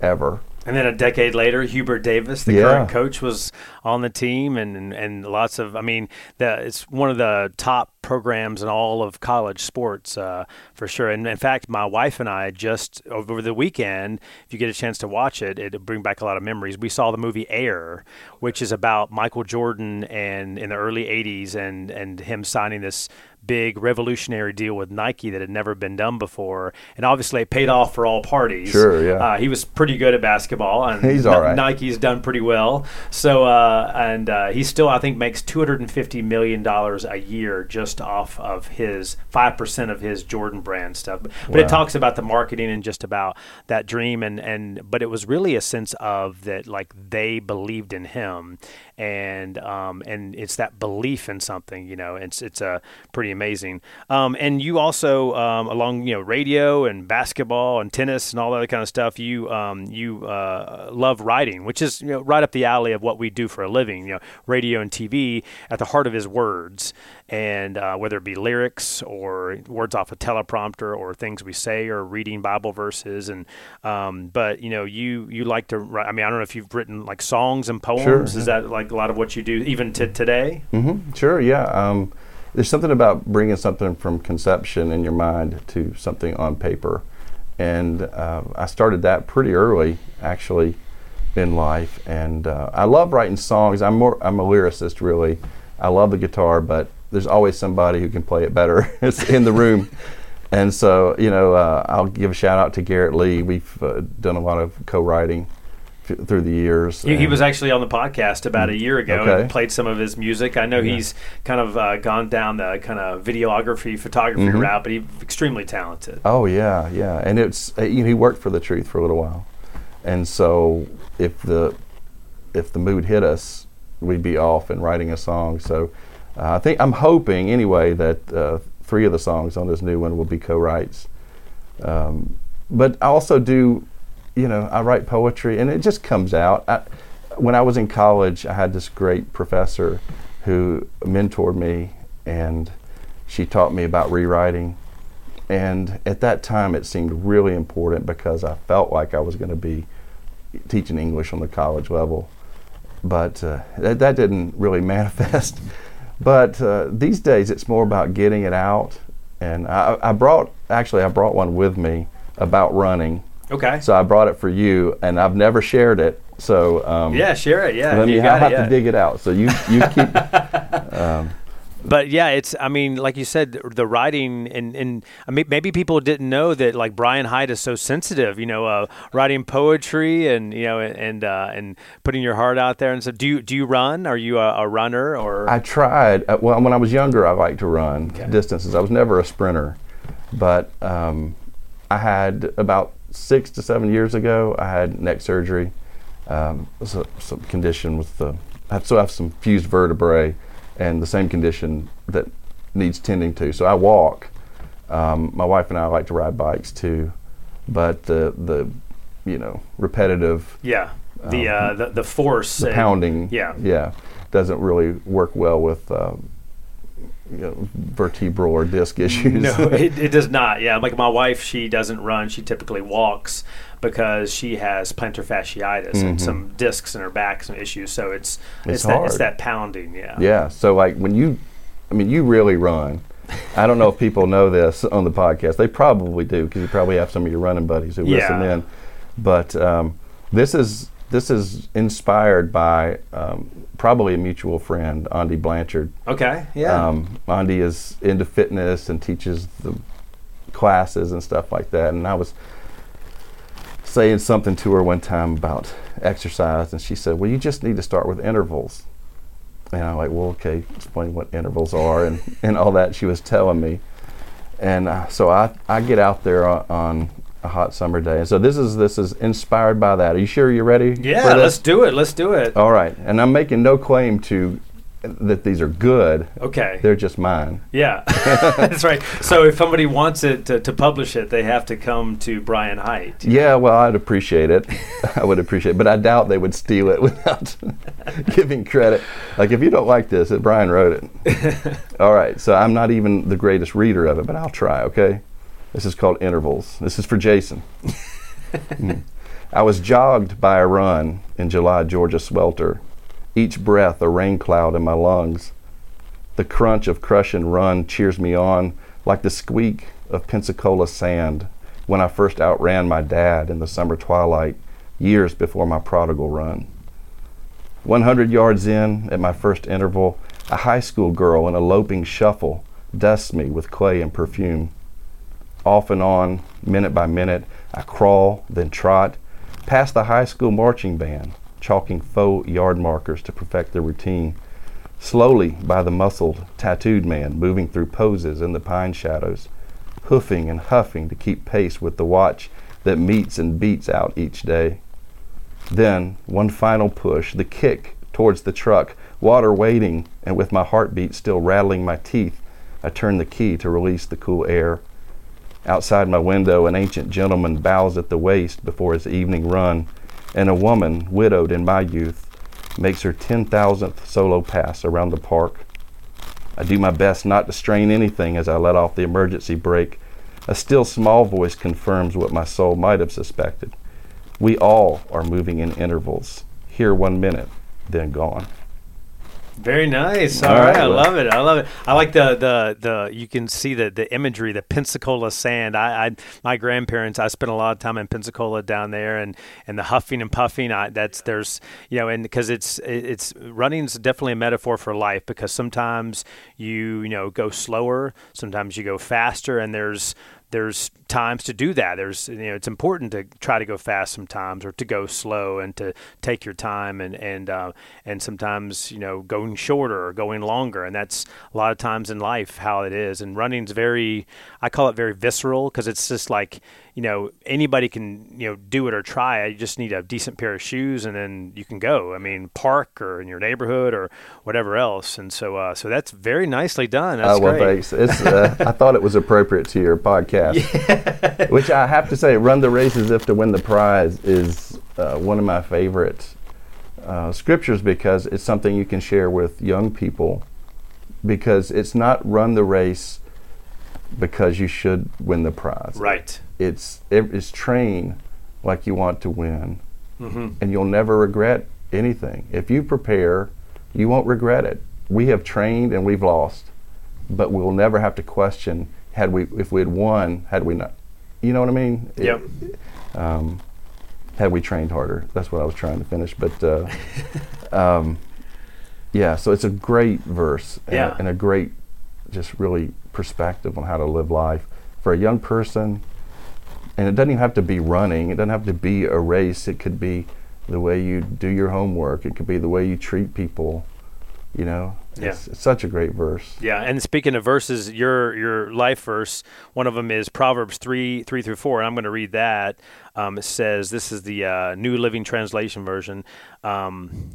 ever. And then a decade later, Hubert Davis, the yeah. current coach, was on the team, and, and, and lots of. I mean, the, it's one of the top programs in all of college sports uh, for sure. And in fact, my wife and I just over the weekend, if you get a chance to watch it, it'll bring back a lot of memories. We saw the movie Air, which is about Michael Jordan and in the early '80s, and and him signing this big revolutionary deal with Nike that had never been done before, and obviously it paid off for all parties. Sure, yeah. Uh, he was pretty good at basketball, and he's all right. Nike's done pretty well. So, uh, and uh, he still, I think, makes two hundred and fifty million dollars a year just off of his five percent of his Jordan brand stuff. But, wow. it talks about the marketing and just about that dream, and and but it was really a sense of that, like they believed in him, and um, and it's that belief in something. You know, it's it's a pretty amazing. Um, and you also um, along you know radio and basketball and tennis and all that kind of stuff. You um, you uh, love writing, which is you know, right up the alley of what we do for a living. You know, radio and TV at the heart of his words and uh, whether it be lyrics or words off a teleprompter or things we say or reading Bible verses and um, but you know you you like to write I mean I don't know if you've written like songs and poems. Sure, is that like a lot of what you do even to today? Mm-hmm. sure yeah. Um, there's something about bringing something from conception in your mind to something on paper. And uh, I started that pretty early actually in life. And uh, I love writing songs. I'm more I'm a lyricist really. I love the guitar but there's always somebody who can play it better in the room. And so, you know, uh, I'll give a shout out to Garrett Lee. We've uh, done a lot of co-writing f- through the years. He, he, was actually on the podcast about a year ago okay. and played some of his music. I know yeah. he's kind of uh, gone down the kind of videography, photography mm-hmm. route, but he's extremely talented. Oh yeah, yeah. And it's uh, you know, he worked for the Truth for a little while, and so if the if the mood hit us, we'd be off and writing a song. So uh, I think I'm hoping anyway that uh, three of the songs on this new one will be co-writes. Um, but I also do, you know, I write poetry and it just comes out. I, when I was in college, I had this great professor who mentored me and she taught me about rewriting. And at that time, it seemed really important because I felt like I was going to be teaching English on the college level. But uh, that, that didn't really manifest. But uh, these days, it's more about getting it out. And I, I, brought, actually, I brought one with me about running. Okay. So I brought it for you, and I've never shared it. So um, yeah, share it. Yeah, let me. I have it, yeah. to dig it out. So you you keep. um, but yeah, it's. I mean, like you said, the writing and and I mean, maybe people didn't know that like Brian Hite is so sensitive. You know, uh, writing poetry and you know and uh, and putting your heart out there. And so, do you do you run? Are you a, a runner or? I tried. Uh, well, when I was younger, I liked to run okay. distances. I was never a sprinter, but um, I had about six to seven years ago. I had neck surgery. Um, some, some condition with the. I have, so I have some fused vertebrae and the same condition that needs tending to. So I walk. Um, my wife and I like to ride bikes too, but the the you know repetitive yeah the um, uh, the, the force the pounding yeah yeah doesn't really work well with uh, you know, vertebral or disc issues. No, it, it does not. Yeah, like my wife, she doesn't run. She typically walks because she has plantar fasciitis Mm-hmm. and some discs in her back, some issues. So it's it's, It's that it's that pounding. Yeah. Yeah. So like when you, I mean, you really run. I don't know if people know this on the podcast. They probably do because you probably have some of your running buddies who listen in. But um, this is this is inspired by um, probably a mutual friend, Andy Blanchard. Okay. Yeah. Um, Andy is into fitness and teaches the classes and stuff like that. And I was saying something to her one time about exercise, and she said, "Well, you just need to start with intervals." And I'm like, "Well, okay, explain what intervals are and, and all that." She was telling me, and uh, so I, I get out there on, on a hot summer day, and so this is this is inspired by that. Are you sure you're ready? yeah. Let's do it. Let's do it. All right, and I'm making no claim to that these are good. Okay. They're just mine. Yeah, that's right. So if somebody wants it to, to publish it, they have to come to Brian Hite. Yeah, well, I'd appreciate it. I would appreciate it, but I doubt they would steal it without giving credit. Like, if you don't like this, uh, Brian wrote it. All right, so I'm not even the greatest reader of it, but I'll try, okay? This is called Intervals. This is for Jason. Mm. I was jogged by a run in July Georgia swelter, each breath a rain cloud in my lungs. The crunch of crush and run cheers me on like the squeak of Pensacola sand when I first outran my dad in the summer twilight years before my prodigal run. 100 yards in, at my first interval, a high school girl in a loping shuffle dusts me with clay and perfume. Off and on, minute by minute, I crawl, then trot, past the high school marching band, chalking faux yard markers to perfect their routine. Slowly by the muscled, tattooed man moving through poses in the pine shadows, hoofing and huffing to keep pace with the watch that meets and beats out each day. Then, one final push, the kick towards the truck, water waiting, and with my heartbeat still rattling my teeth, I turn the key to release the cool air. Outside my window, an ancient gentleman bows at the waist before his evening run, and a woman, widowed in my youth, makes her 10,000th solo pass around the park. I do my best not to strain anything as I let off the emergency brake. A still small voice confirms what my soul might have suspected. We all are moving in intervals. Here one minute, then gone. Very nice. All All right, right, I love it. I love it. I like the the the. You can see the the imagery, the Pensacola sand. I, I my grandparents. I spent a lot of time in Pensacola down there, and and the huffing and puffing. I, that's there's you know, and because it's it's running's definitely a metaphor for life because sometimes you you know go slower, sometimes you go faster, and there's there's times to do that. There's you know it's important to try to go fast sometimes or to go slow and to take your time and and uh, and sometimes you know going shorter or going longer and that's a lot of times in life how it is. And running's very I call it very visceral because it's just like you know anybody can you know do it or try it. You just need a decent pair of shoes and then you can go. I mean park or in your neighborhood or whatever else. And so uh, so that's very nicely done. That's oh, well, great. thanks. It's, uh, I thought it was appropriate to your podcast. Which I have to say, Run the Race as If to Win the Prize is uh, one of my favorite uh, scriptures because it's something you can share with young people because it's not run the race because you should win the prize. Right. It's, it's train like you want to win hmm and you'll never regret anything. If you prepare, you won't regret it. We have trained and we've lost, but we'll never have to question had we if we had won, had we not. You know what I mean? It- um, had we trained harder, that's what I was trying to finish. But uh, um, yeah, so it's a great verse and, Yeah. and a great, just really perspective on how to live life for a young person. And it doesn't even have to be running. It doesn't have to be a race. It could be the way you do your homework. It could be the way you treat people. You know, Yeah. it's, it's such a great verse. Yeah, and speaking of verses, your your life verse, one of them is Proverbs three three through four, and I'm going to read that. Um, it says, "This is the uh, New Living Translation version." Um,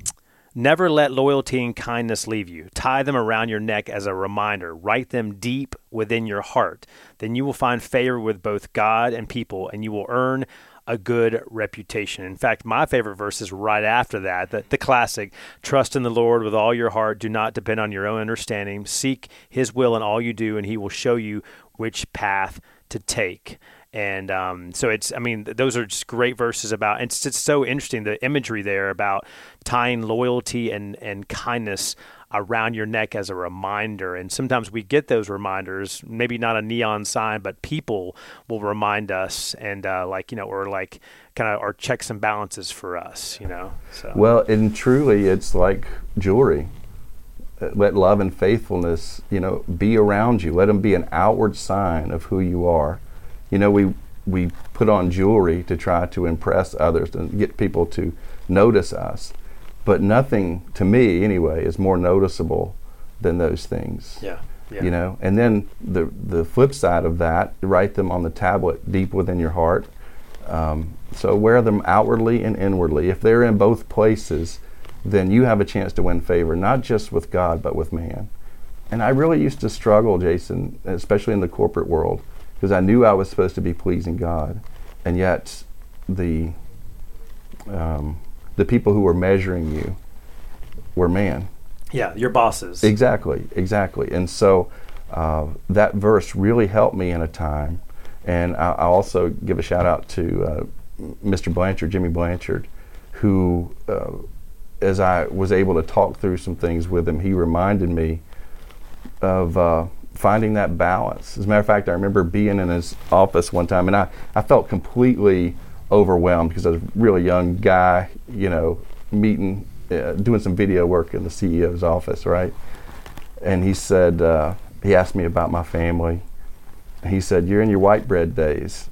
Never let loyalty and kindness leave you. Tie them around your neck as a reminder. Write them deep within your heart. Then you will find favor with both God and people, and you will earn a good reputation. In fact, my favorite verse is right after that, the, the classic Trust in the Lord with all your heart. Do not depend on your own understanding. Seek his will in all you do, and he will show you which path to take. And um, so it's, I mean, those are just great verses about, it's just so interesting, the imagery there about tying loyalty and, and kindness around your neck as a reminder. And sometimes we get those reminders, maybe not a neon sign, but people will remind us and uh, like, you know, or like kind of our checks and balances for us, you know. So. Well, and truly it's like jewelry. Uh, let love and faithfulness, you know, be around you. Let them be an outward sign of who you are. You know, we we put on jewelry to try to impress others and get people to notice us but nothing to me anyway is more noticeable than those things. Yeah. yeah. You know, and then the the flip side of that, write them on the tablet deep within your heart. Um, so wear them outwardly and inwardly. If they're in both places, then you have a chance to win favor, not just with God but with man. And I really used to struggle, Jason, especially in the corporate world, because I knew I was supposed to be pleasing God, and yet the um, the people who were measuring you were man. Yeah, your bosses. Exactly, exactly. And so uh, that verse really helped me in a time. And I, I also give a shout out to uh, Mr. Blanchard, Jimmy Blanchard, who, uh, as I was able to talk through some things with him, he reminded me of uh, finding that balance. As a matter of fact, I remember being in his office one time, and I, I felt completely overwhelmed because I was a really young guy, you know, meeting, uh, doing some video work in the CEO's office, right? And he said, uh, he asked me about my family. He said, You're in your white bread days.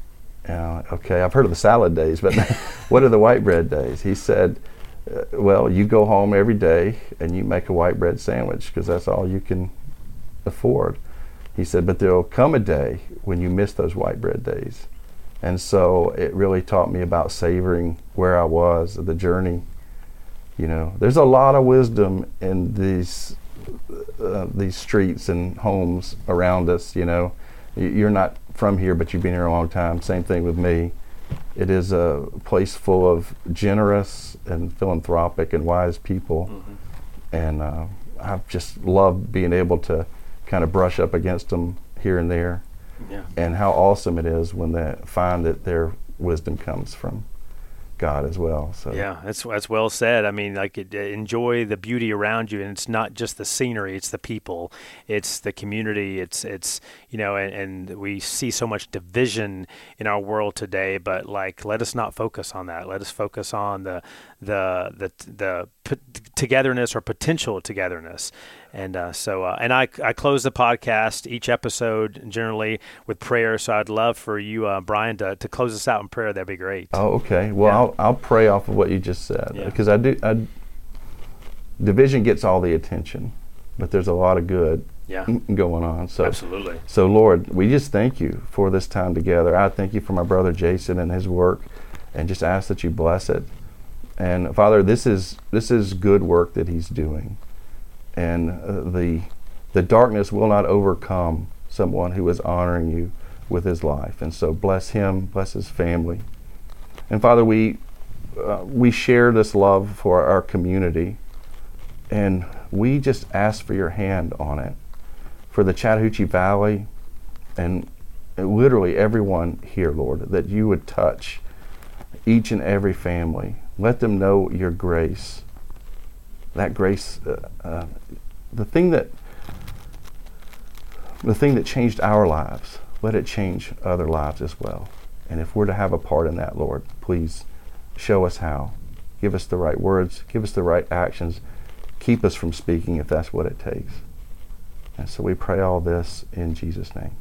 Uh, okay, I've heard of the salad days, but what are the white bread days? He said, uh, Well, you go home every day and you make a white bread sandwich because that's all you can afford. He said, But there'll come a day when you miss those white bread days and so it really taught me about savoring where I was, the journey. You know, there's a lot of wisdom in these uh, these streets and homes around us. You know, you're not from here, but you've been here a long time. Same thing with me. It is a place full of generous and philanthropic and wise people, mm-hmm. and uh, I've just loved being able to kind of brush up against them here and there yeah. and how awesome it is when they find that their wisdom comes from God as well. So yeah, that's that's well said. I mean, like enjoy the beauty around you, and it's not just the scenery; it's the people, it's the community, it's it's you know, and, and, we see so much division in our world today. But like, let us not focus on that. Let us focus on the the the the togetherness or potential togetherness. And uh, so, uh, and I, I close the podcast each episode generally with prayer. So I'd love for you, uh, Brian, to, to close us out in prayer. That'd be great. Oh, okay. Well, yeah. I'll, I'll pray off of what you just said because yeah. I do. I, division gets all the attention, but there's a lot of good yeah. going on. So absolutely. So Lord, we just thank you for this time together. I thank you for my brother Jason and his work, and just ask that you bless it. And Father, this is this is good work that he's doing and uh, the the darkness will not overcome someone who is honoring you with his life. And so bless him, bless his family. And Father, we uh, we share this love for our community, and we just ask for your hand on it, for the Chattahoochee Valley, and literally everyone here, Lord, that you would touch each and every family. Let them know your grace that grace, uh, uh, the thing that the thing that changed our lives, let it change other lives as well. And if we're to have a part in that, Lord, please show us how. Give us the right words, give us the right actions, keep us from speaking if that's what it takes. And so we pray all this in Jesus' name.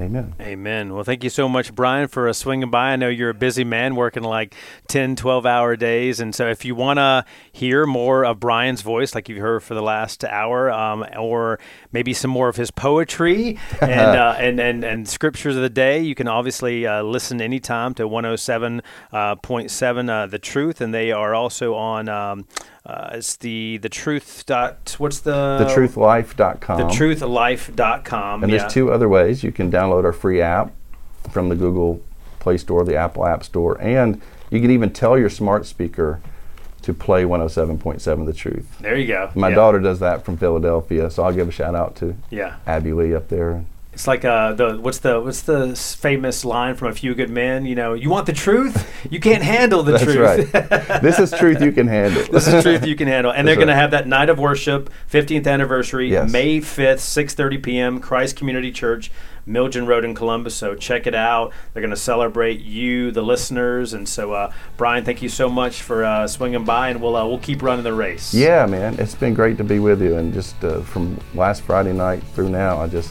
Amen. Amen. Well, thank you so much, Brian, for uh, swinging by. I know you're a busy man working like 10, 12 hour days. And so if you want to hear more of Brian's voice, like you've heard for the last hour, um, or maybe some more of his poetry and, uh, and, and, and scriptures of the day, you can obviously uh, listen anytime to 107.7 uh, uh, The Truth. And they are also on. Um, uh, it's the the truth dot what's the the truthlife.com the truthlife.com and yeah. there's two other ways you can download our free app from the google Play Store, the Apple App Store, and you can even tell your smart speaker to play 107.7 The Truth. There you go. My yeah. daughter does that from Philadelphia, so I'll give a shout out to Yeah. Abby Lee up there. It's like uh, the what's the what's the famous line from A Few Good Men? You know, you want the truth, you can't handle the That's truth. right. this is truth you can handle. this is truth you can handle, and they're That's going to have that night of worship, 15th anniversary, Yes. May 5th, 6:30 p.m. Christ Community Church, Milton Road in Columbus. So check it out. They're going to celebrate you, the listeners, and so uh, Brian, thank you so much for uh, swinging by, and we'll uh, we'll keep running the race. Yeah, man, it's been great to be with you, and just uh, from last Friday night through now, I just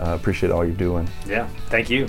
appreciate all you're doing. yeah. Thank you.